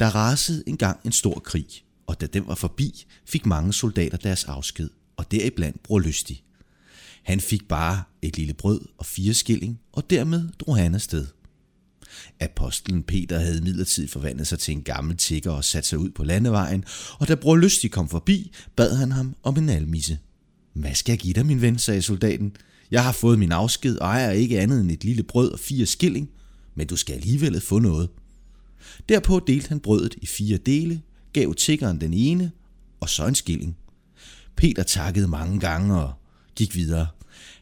Der rasede engang en stor krig, og da den var forbi, fik mange soldater deres afsked, og deriblandt Bror Lystig. Han fik bare et lille brød og fire skilling, og dermed drog han afsted. Apostlen Peter havde midlertid forvandlet sig til en gammel tigger og sat sig ud på landevejen, og da bror Lystig kom forbi, bad han ham om en almisse. Hvad skal jeg give dig, min ven, sagde soldaten. Jeg har fået min afsked og ejer ikke andet end et lille brød og fire skilling, men du skal alligevel få noget. Derpå delte han brødet i fire dele, gav tiggeren den ene, og så en skilling. Peter takkede mange gange og gik videre.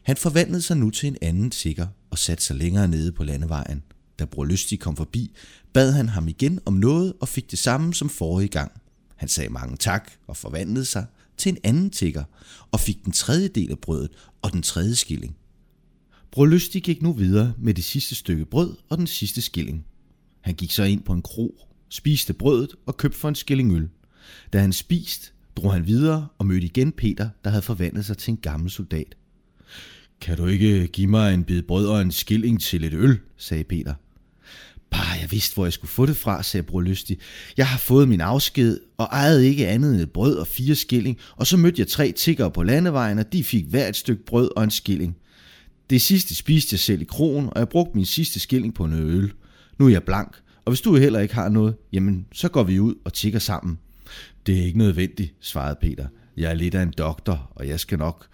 Han forvandlede sig nu til en anden tigger og satte sig længere nede på landevejen. Da bror Lystig kom forbi, bad han ham igen om noget og fik det samme som forrige gang. Han sagde mange tak og forvandlede sig til en anden tigger og fik den tredje del af brødet og den tredje skilling. Bror Lystig gik nu videre med det sidste stykke brød og den sidste skilling. Han gik så ind på en kro, spiste brødet og købte for en skilling øl. Da han spiste, drog han videre og mødte igen Peter, der havde forvandlet sig til en gammel soldat. Kan du ikke give mig en bid brød og en skilling til et øl, sagde Peter. Bare jeg vidste, hvor jeg skulle få det fra, sagde bror Lystig. Jeg har fået min afsked og ejede ikke andet end et brød og fire skilling, og så mødte jeg tre tiggere på landevejen, og de fik hver et stykke brød og en skilling. Det sidste spiste jeg selv i krogen, og jeg brugte min sidste skilling på en øl. Nu er jeg blank, og hvis du heller ikke har noget, jamen så går vi ud og tigger sammen. Det er ikke nødvendigt, svarede Peter. Jeg er lidt af en doktor, og jeg skal nok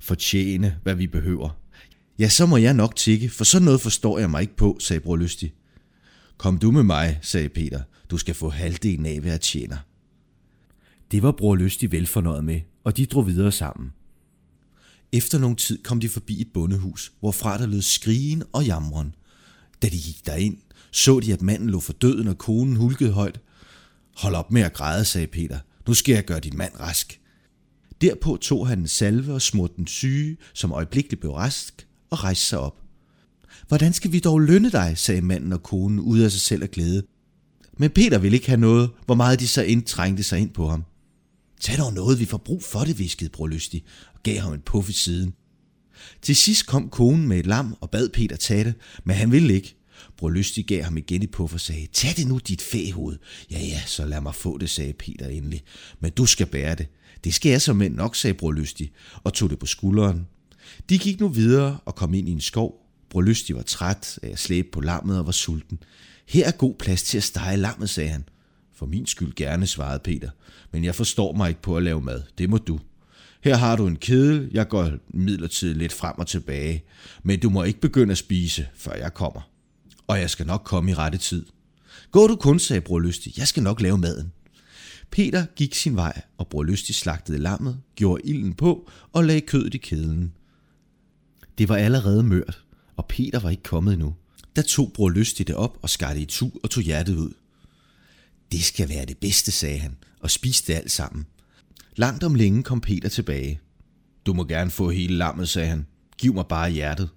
fortjene, hvad vi behøver. Ja, så må jeg nok tikke, for sådan noget forstår jeg mig ikke på, sagde bror Lystig. Kom du med mig, sagde Peter. Du skal få halvdelen af, hvad jeg tjener. Det var bror Lystig velfornøjet med, og de drog videre sammen. Efter nogen tid kom de forbi et bondehus, hvorfra der lød skrigen og jamren. Da de gik derind, så de, at manden lå for døden, og konen hulkede højt. Hold op med at græde, sagde Peter. Nu skal jeg gøre din mand rask. Derpå tog han en salve og smurte den syge, som øjeblikkeligt blev rask, og rejste sig op. Hvordan skal vi dog lønne dig, sagde manden og konen ud af sig selv af glæde. Men Peter ville ikke have noget, hvor meget de så indtrængte sig ind på ham. Tag dog noget, vi får brug for det, viskede bror Lystig, og gav ham en puff i siden. Til sidst kom konen med et lam og bad Peter tage det, men han ville ikke. Bror Lystig gav ham igen i puff og sagde, tag det nu, dit fæhoved. Ja, ja, så lad mig få det, sagde Peter endelig. Men du skal bære det. Det skal jeg som mænd nok, sagde bror Lystig, og tog det på skulderen. De gik nu videre og kom ind i en skov. Bror Lystig var træt af at slæbe på lammet og var sulten. Her er god plads til at stege lammet, sagde han. For min skyld gerne, svarede Peter. Men jeg forstår mig ikke på at lave mad. Det må du. Her har du en kedel. Jeg går midlertidigt lidt frem og tilbage. Men du må ikke begynde at spise, før jeg kommer. Og jeg skal nok komme i rette tid. Gå du kun, sagde bror Lystig. Jeg skal nok lave maden. Peter gik sin vej, og bror Lystig slagtede lammet, gjorde ilden på og lagde kødet i kedlen. Det var allerede mørt, og Peter var ikke kommet endnu. Da tog bror Lystig det op og skar det i tu og tog hjertet ud. Det skal være det bedste, sagde han, og spiste det alt sammen. Langt om længe kom Peter tilbage. Du må gerne få hele lammet, sagde han. Giv mig bare hjertet.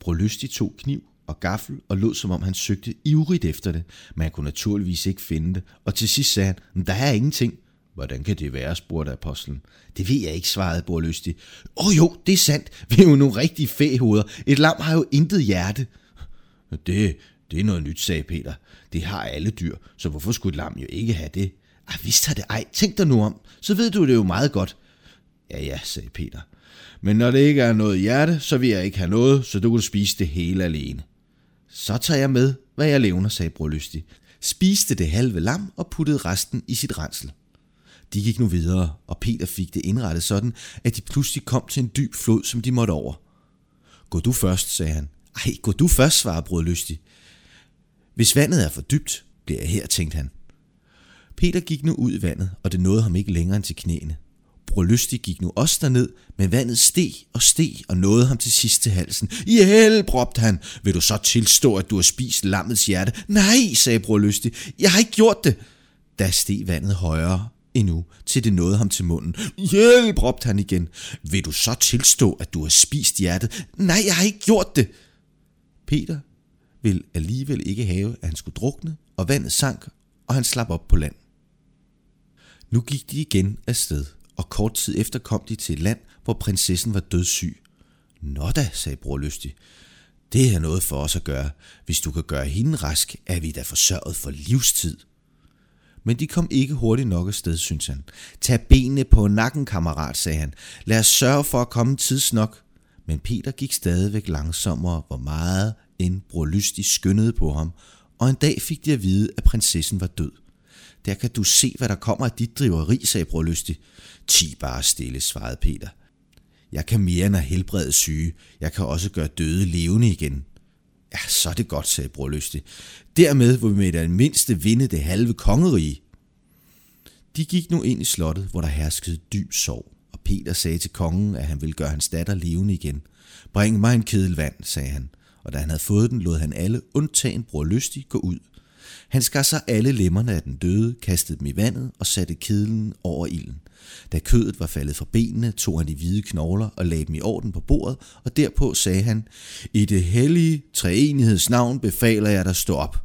Bror Lystig tog kniv og gaffel og lod som om han søgte ivrigt efter det, men han kunne naturligvis ikke finde det, og til sidst sagde han, der er ingenting. Hvordan kan det være, spurgte apostlen. Det ved jeg ikke, svarede Borlystig. Åh oh, jo, det er sandt. Vi er jo nogle rigtige fæhoveder. Et lam har jo intet hjerte. Det, det er noget nyt, sagde Peter. Det har alle dyr, så hvorfor skulle et lam jo ikke have det? Ah, vidst har det ej. Tænk dig nu om. Så ved du det jo meget godt. Ja, ja, sagde Peter. Men når det ikke er noget hjerte, så vil jeg ikke have noget, så du kan spise det hele alene. Så tager jeg med, hvad jeg levner, sagde bror Lystig. Spiste det halve lam og puttede resten i sit rensel. De gik nu videre, og Peter fik det indrettet sådan, at de pludselig kom til en dyb flod, som de måtte over. Gå du først, sagde han. Ej, gå du først, svarede bror Lystig. Hvis vandet er for dybt, bliver jeg her, tænkte han. Peter gik nu ud i vandet, og det nåede ham ikke længere end til knæene. Bror Lystig gik nu også derned, men vandet steg og steg og nåede ham til sidst til halsen. Hjælp, råbte han. Vil du så tilstå, at du har spist lammets hjerte? Nej, sagde bror Lystig. Jeg har ikke gjort det. Da steg vandet højere endnu, til det nåede ham til munden. Hjælp, råbte han igen. Vil du så tilstå, at du har spist hjertet? Nej, jeg har ikke gjort det. Peter ville alligevel ikke have, at han skulle drukne, og vandet sank, og han slap op på land. Nu gik de igen afsted, og kort tid efter kom de til et land, hvor prinsessen var dødssyg. Nå da, sagde bror Lystig. Det er noget for os at gøre. Hvis du kan gøre hende rask, er vi da forsørget for livstid. Men de kom ikke hurtigt nok afsted, synes han. Tag benene på nakken, kammerat, sagde han. Lad os sørge for at komme tidsnok. Men Peter gik stadigvæk langsommere, hvor meget end bror lystig skyndede på ham, og en dag fik de at vide, at prinsessen var død. Der kan du se, hvad der kommer af dit driveri, sagde bror lystig. Ti bare stille, svarede Peter. Jeg kan mere end at helbrede syge. Jeg kan også gøre døde levende igen. Ja, så er det godt, sagde bror Lystig. Dermed vil vi med det mindste vinde det halve kongerige. De gik nu ind i slottet, hvor der herskede dyb sorg, og Peter sagde til kongen, at han ville gøre hans datter levende igen. Bring mig en kedel vand, sagde han, og da han havde fået den, lod han alle, undtagen bror Lystig, gå ud. Han skar sig alle lemmerne af den døde, kastede dem i vandet og satte kedlen over ilden. Da kødet var faldet fra benene, tog han de hvide knogler og lagde dem i orden på bordet, og derpå sagde han, I det hellige treenigheds navn befaler jeg dig stå op.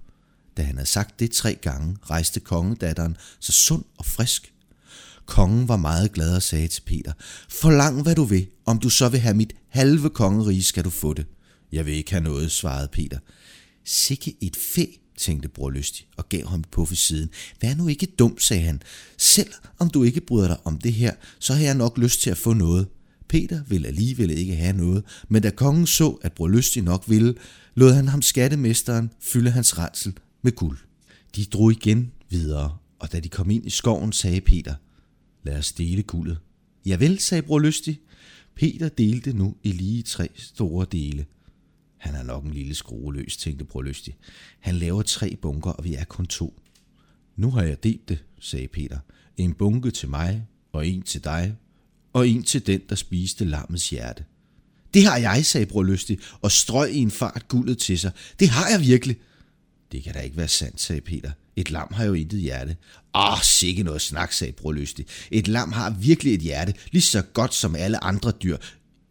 Da han havde sagt det tre gange, rejste kongedatteren så sund og frisk. Kongen var meget glad og sagde til Peter, Forlang hvad du vil, om du så vil have mit halve kongerige, skal du få det. Jeg vil ikke have noget, svarede Peter. Sikke et fæ, tænkte bror Lystig og gav ham på i siden. Vær nu ikke dum, sagde han. Selv om du ikke bryder dig om det her, så har jeg nok lyst til at få noget. Peter ville alligevel ikke have noget, men da kongen så, at bror Lystig nok ville, lod han ham skattemesteren fylde hans rensel med guld. De drog igen videre, og da de kom ind i skoven, sagde Peter, lad os dele guldet. Ja vel, sagde bror Lystig. Peter delte nu i lige tre store dele – han er nok en lille skrueløs, tænkte brolystig. Han laver tre bunker, og vi er kun to. Nu har jeg delt det, sagde Peter. En bunke til mig, og en til dig, og en til den, der spiste lammets hjerte. Det har jeg, sagde brolystig, og strøg i en fart guldet til sig. Det har jeg virkelig. Det kan da ikke være sandt, sagde Peter. Et lam har jo intet hjerte. Åh, sikke noget snak, sagde brorlystig. Et lam har virkelig et hjerte, lige så godt som alle andre dyr.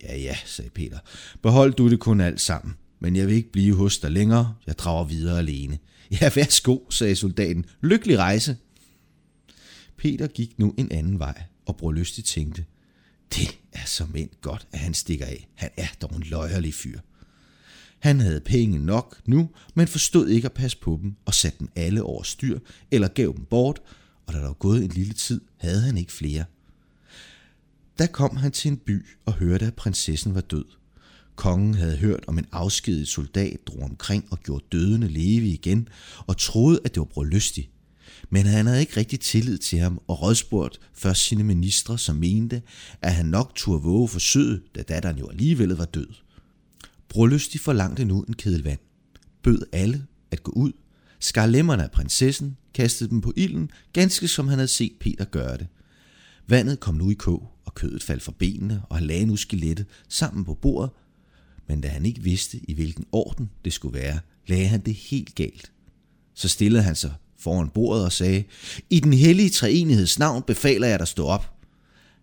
Ja, ja, sagde Peter. Behold du det kun alt sammen. Men jeg vil ikke blive hos dig længere. Jeg drager videre alene. Ja, værsgo, sagde soldaten. Lykkelig rejse. Peter gik nu en anden vej, og bror Lystig tænkte, det er så end godt, at han stikker af. Han er dog en løjerlig fyr. Han havde penge nok nu, men forstod ikke at passe på dem og satte dem alle over styr eller gav dem bort, og da der var gået en lille tid, havde han ikke flere. Da kom han til en by og hørte, at prinsessen var død. Kongen havde hørt om en afskediget soldat, drog omkring og gjorde dødende leve igen, og troede, at det var bror lystig. Men han havde ikke rigtig tillid til ham og rådspurgt først sine ministre, som mente, at han nok turde våge forsøget, da datteren jo alligevel var død. Bror Lystig forlangte nu en kedel vand, bød alle at gå ud, skar lemmerne af prinsessen, kastede dem på ilden, ganske som han havde set Peter gøre det. Vandet kom nu i kog, og kødet faldt fra benene, og han lagde nu skelettet sammen på bordet, men da han ikke vidste, i hvilken orden det skulle være, lagde han det helt galt. Så stillede han sig foran bordet og sagde, I den hellige treenigheds navn befaler jeg dig stå op.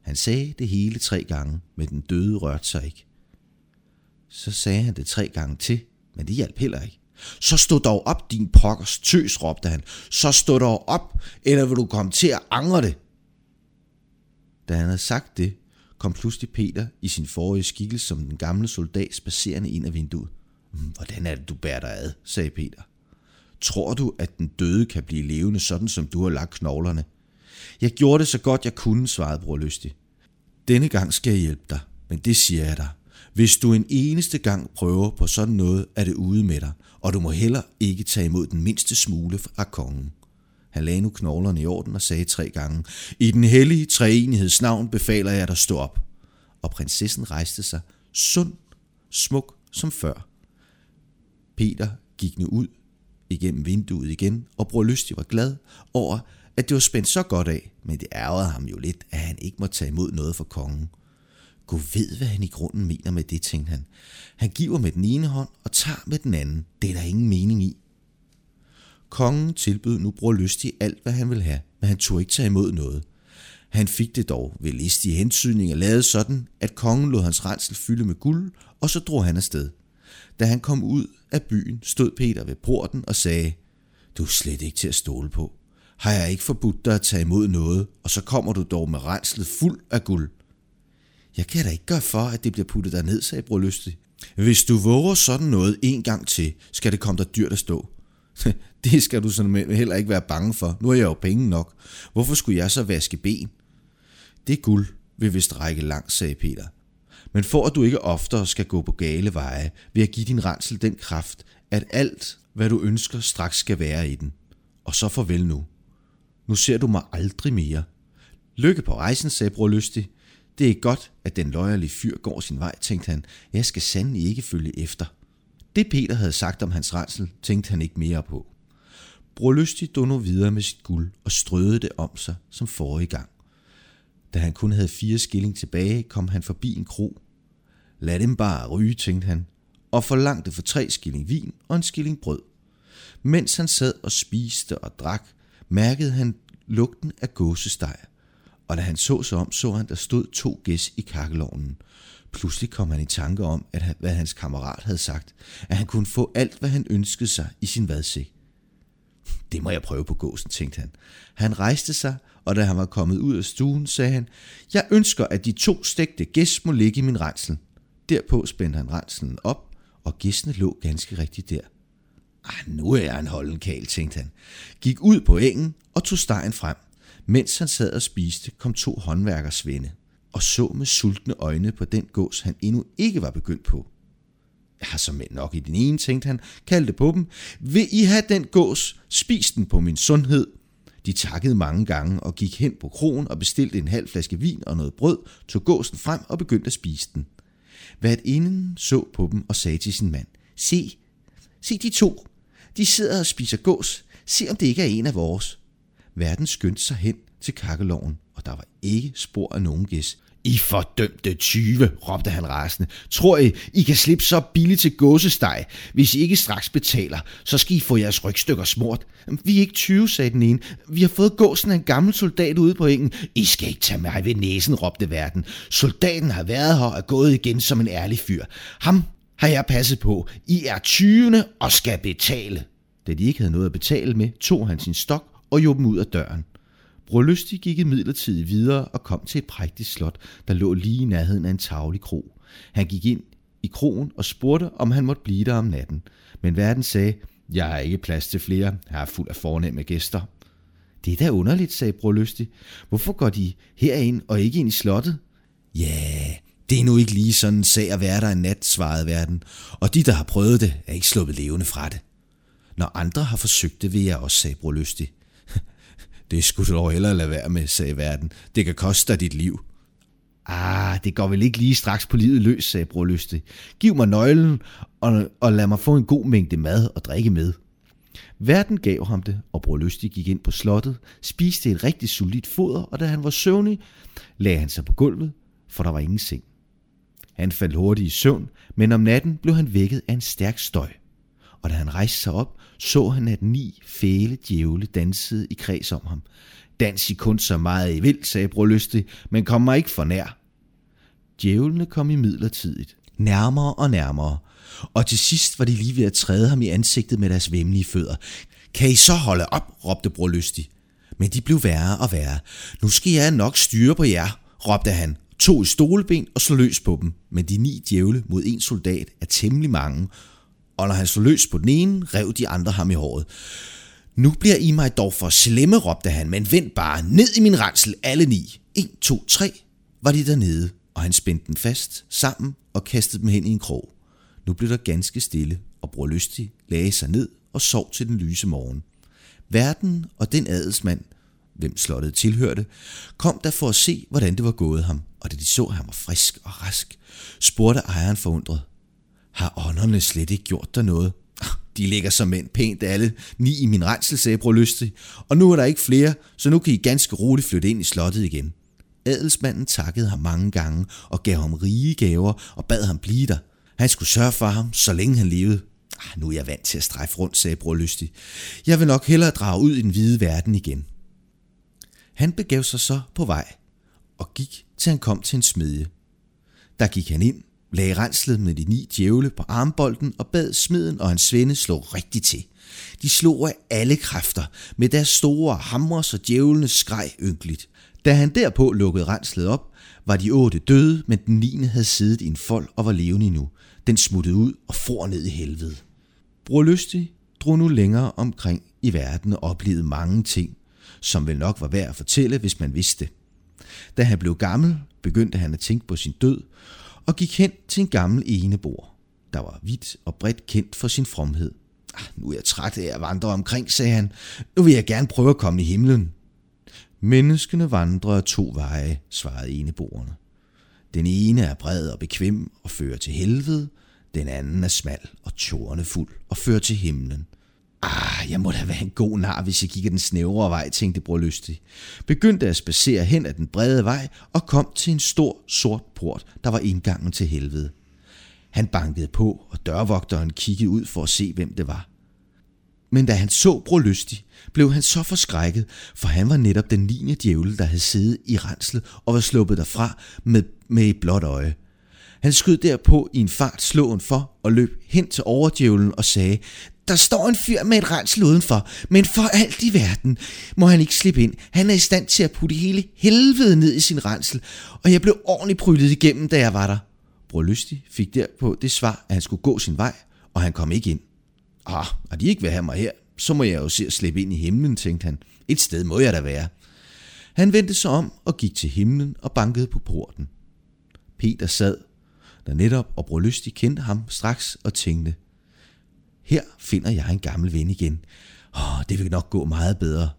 Han sagde det hele tre gange, men den døde rørte sig ikke. Så sagde han det tre gange til, men det hjalp heller ikke. Så stå dog op, din pokkers tøs, råbte han. Så stå dog op, eller vil du komme til at angre det. Da han havde sagt det, kom pludselig Peter i sin forrige skikkelse som den gamle soldat spacerende ind af vinduet. Mm, hvordan er det, du bærer dig ad, sagde Peter. Tror du, at den døde kan blive levende, sådan som du har lagt knoglerne? Jeg gjorde det så godt jeg kunne, svarede bror Lystig. Denne gang skal jeg hjælpe dig, men det siger jeg dig. Hvis du en eneste gang prøver på sådan noget, er det ude med dig, og du må heller ikke tage imod den mindste smule fra kongen. Han lagde nu knoglerne i orden og sagde tre gange, I den hellige treenigheds navn befaler jeg dig stå op. Og prinsessen rejste sig, sund, smuk som før. Peter gik nu ud igennem vinduet igen, og bror Lystig var glad over, at det var spændt så godt af, men det ærgede ham jo lidt, at han ikke måtte tage imod noget fra kongen. Gud ved, hvad han i grunden mener med det, tænkte han. Han giver med den ene hånd og tager med den anden. Det er der ingen mening i. Kongen tilbød nu bror Lystig alt, hvad han ville have, men han tog ikke tage imod noget. Han fik det dog ved listige hensynninger lavet sådan, at kongen lod hans rensel fylde med guld, og så drog han afsted. Da han kom ud af byen, stod Peter ved porten og sagde, Du er slet ikke til at stole på. Har jeg ikke forbudt dig at tage imod noget, og så kommer du dog med renslet fuld af guld. Jeg kan da ikke gøre for, at det bliver puttet ned, sagde bror Lystig. Hvis du våger sådan noget en gang til, skal det komme dig dyrt at stå. det skal du sådan heller ikke være bange for. Nu har jeg jo penge nok. Hvorfor skulle jeg så vaske ben? Det guld vil vist række langt, sagde Peter. Men for at du ikke oftere skal gå på gale veje, vil jeg give din rensel den kraft, at alt, hvad du ønsker, straks skal være i den. Og så farvel nu. Nu ser du mig aldrig mere. Lykke på rejsen, sagde bror Lystig. Det er godt, at den løjerlige fyr går sin vej, tænkte han. Jeg skal sandelig ikke følge efter. Det Peter havde sagt om hans rensel, tænkte han ikke mere på. Brolystig dog nu videre med sit guld og strøede det om sig som forrige gang. Da han kun havde fire skilling tilbage, kom han forbi en kro. Lad dem bare ryge, tænkte han, og forlangte for tre skilling vin og en skilling brød. Mens han sad og spiste og drak, mærkede han lugten af gåsesteg, og da han så sig om, så han, der stod to gæs i kakkelovnen. Pludselig kom han i tanke om, at han, hvad hans kammerat havde sagt, at han kunne få alt, hvad han ønskede sig i sin vadsæk. Det må jeg prøve på gåsen, tænkte han. Han rejste sig, og da han var kommet ud af stuen, sagde han, jeg ønsker, at de to stegte gæs må ligge i min rensel. Derpå spændte han renselen op, og gæstene lå ganske rigtigt der. Ah, nu er jeg en holden kæl, tænkte han. Gik ud på engen og tog stegen frem. Mens han sad og spiste, kom to håndværkersvende og så med sultne øjne på den gås, han endnu ikke var begyndt på. Jeg har som nok i den ene, tænkte han, kaldte på dem. Vil I have den gås? Spis den på min sundhed. De takkede mange gange og gik hen på krogen og bestilte en halv flaske vin og noget brød, tog gåsen frem og begyndte at spise den. Hvert inden så på dem og sagde til sin mand, Se, se de to. De sidder og spiser gås. Se om det ikke er en af vores. Verden skyndte sig hen til kakkeloven, og der var ikke spor af nogen gæs. I fordømte 20, råbte han rasende. Tror I, I kan slippe så billigt til gåsesteg? Hvis I ikke straks betaler, så skal I få jeres rygstykker smurt. Vi er ikke 20, sagde den ene. Vi har fået gåsen af en gammel soldat ude på engen. I skal ikke tage mig ved næsen, råbte verden. Soldaten har været her og gået igen som en ærlig fyr. Ham har jeg passet på. I er 20 og skal betale. Da de ikke havde noget at betale med, tog han sin stok og jog dem ud af døren. Bror Lystig gik imidlertid videre og kom til et prægtigt slot, der lå lige i nærheden af en tavlig kro. Han gik ind i kroen og spurgte, om han måtte blive der om natten. Men verden sagde, jeg har ikke plads til flere, jeg er fuld af fornemme gæster. Det er da underligt, sagde bror Lystig. Hvorfor går de herind og ikke ind i slottet? Ja, det er nu ikke lige sådan en sag at være der en nat, svarede verden, og de, der har prøvet det, er ikke sluppet levende fra det. Når andre har forsøgt det, vil jeg også, sagde bror Lystig. Det skulle du dog hellere lade være med, sagde verden. Det kan koste dig dit liv. Ah, det går vel ikke lige straks på livet løs, sagde bror Giv mig nøglen, og, og lad mig få en god mængde mad og drikke med. Verden gav ham det, og bror Lystig gik ind på slottet, spiste et rigtig solidt foder, og da han var søvnig, lagde han sig på gulvet, for der var ingen seng. Han faldt hurtigt i søvn, men om natten blev han vækket af en stærk støj og da han rejste sig op, så han, at ni fæle djævle dansede i kreds om ham. Dans I kun så meget I vil, sagde bror men kom mig ikke for nær. Djævlene kom i midlertidigt, nærmere og nærmere, og til sidst var de lige ved at træde ham i ansigtet med deres vemmelige fødder. Kan I så holde op, råbte bror Men de blev værre og værre. Nu skal jeg nok styre på jer, råbte han, tog i stoleben og slog løs på dem. Men de ni djævle mod en soldat er temmelig mange, og når han slog løs på den ene, rev de andre ham i håret. Nu bliver I mig dog for slemme, råbte han, men vent bare ned i min rensel, alle ni. 1, 2, 3 var de dernede, og han spændte dem fast sammen og kastede dem hen i en krog. Nu blev der ganske stille, og bror Lystig lagde sig ned og sov til den lyse morgen. Verden og den adelsmand, hvem slottet tilhørte, kom der for at se, hvordan det var gået ham, og da de så, at han var frisk og rask, spurgte ejeren forundret, har ånderne slet ikke gjort der noget? De ligger som mænd pænt alle, ni i min rensel, sagde bror Lystig, og nu er der ikke flere, så nu kan I ganske roligt flytte ind i slottet igen. Adelsmanden takkede ham mange gange og gav ham rige gaver og bad ham blive der. Han skulle sørge for ham, så længe han levede. Ah, nu er jeg vant til at strejfe rundt, sagde bror Lystig. Jeg vil nok hellere drage ud i den hvide verden igen. Han begav sig så på vej og gik til han kom til en smedje. Der gik han ind lagde renslet med de ni djævle på armbolden og bad smeden og hans svende slå rigtigt til. De slog af alle kræfter med deres store hamre, så djævlene skreg ynkeligt. Da han derpå lukkede renslet op, var de otte døde, men den niende havde siddet i en fold og var levende endnu. Den smuttede ud og for ned i helvede. Bror Lystig drog nu længere omkring i verden og oplevede mange ting, som vel nok var værd at fortælle, hvis man vidste. Da han blev gammel, begyndte han at tænke på sin død, og gik hen til en gammel enebor, der var vidt og bredt kendt for sin fromhed. Ah, nu er jeg træt af at vandre omkring, sagde han. Nu vil jeg gerne prøve at komme i himlen. Menneskene vandrer to veje, svarede eneboerne. Den ene er bred og bekvem og fører til helvede, den anden er smal og tårnefuld og fører til himlen. Ah, jeg må da være en god nar, hvis jeg gik den snævre vej, tænkte bror Lystig. Begyndte at spacere hen ad den brede vej og kom til en stor sort port, der var indgangen til helvede. Han bankede på, og dørvogteren kiggede ud for at se, hvem det var. Men da han så bror Lystig, blev han så forskrækket, for han var netop den 9. djævel, der havde siddet i renslet og var sluppet derfra med, med et blåt øje. Han skød derpå i en fart slåen for og løb hen til overdjævlen og sagde, der står en fyr med et rensel udenfor, men for alt i verden må han ikke slippe ind. Han er i stand til at putte hele helvede ned i sin rensel, og jeg blev ordentligt pryllet igennem, da jeg var der. Bror Lystig fik derpå det svar, at han skulle gå sin vej, og han kom ikke ind. Ah, og de ikke vil have mig her, så må jeg jo se at slippe ind i himlen, tænkte han. Et sted må jeg da være. Han vendte sig om og gik til himlen og bankede på porten. Peter sad der netop og Bror Lystig kendte ham straks og tænkte, her finder jeg en gammel ven igen. Åh, det vil nok gå meget bedre.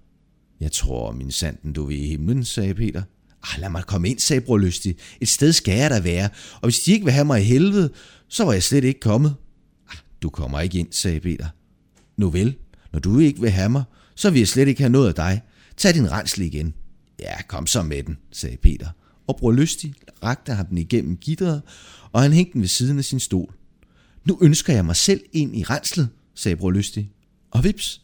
Jeg tror, min sanden, du vil i himlen, sagde Peter. Ah, lad mig komme ind, sagde Bror Lystig. Et sted skal jeg da være, og hvis de ikke vil have mig i helvede, så var jeg slet ikke kommet. Ah, du kommer ikke ind, sagde Peter. Nu vel, når du ikke vil have mig, så vil jeg slet ikke have noget af dig. Tag din rensel igen. Ja, kom så med den, sagde Peter. Og Bror Lystig rakte ham den igennem gitteret, og han hængte den ved siden af sin stol. Nu ønsker jeg mig selv ind i renslet, sagde Bror Lystig. Og vips,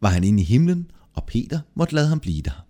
var han inde i himlen, og Peter måtte lade ham blive der.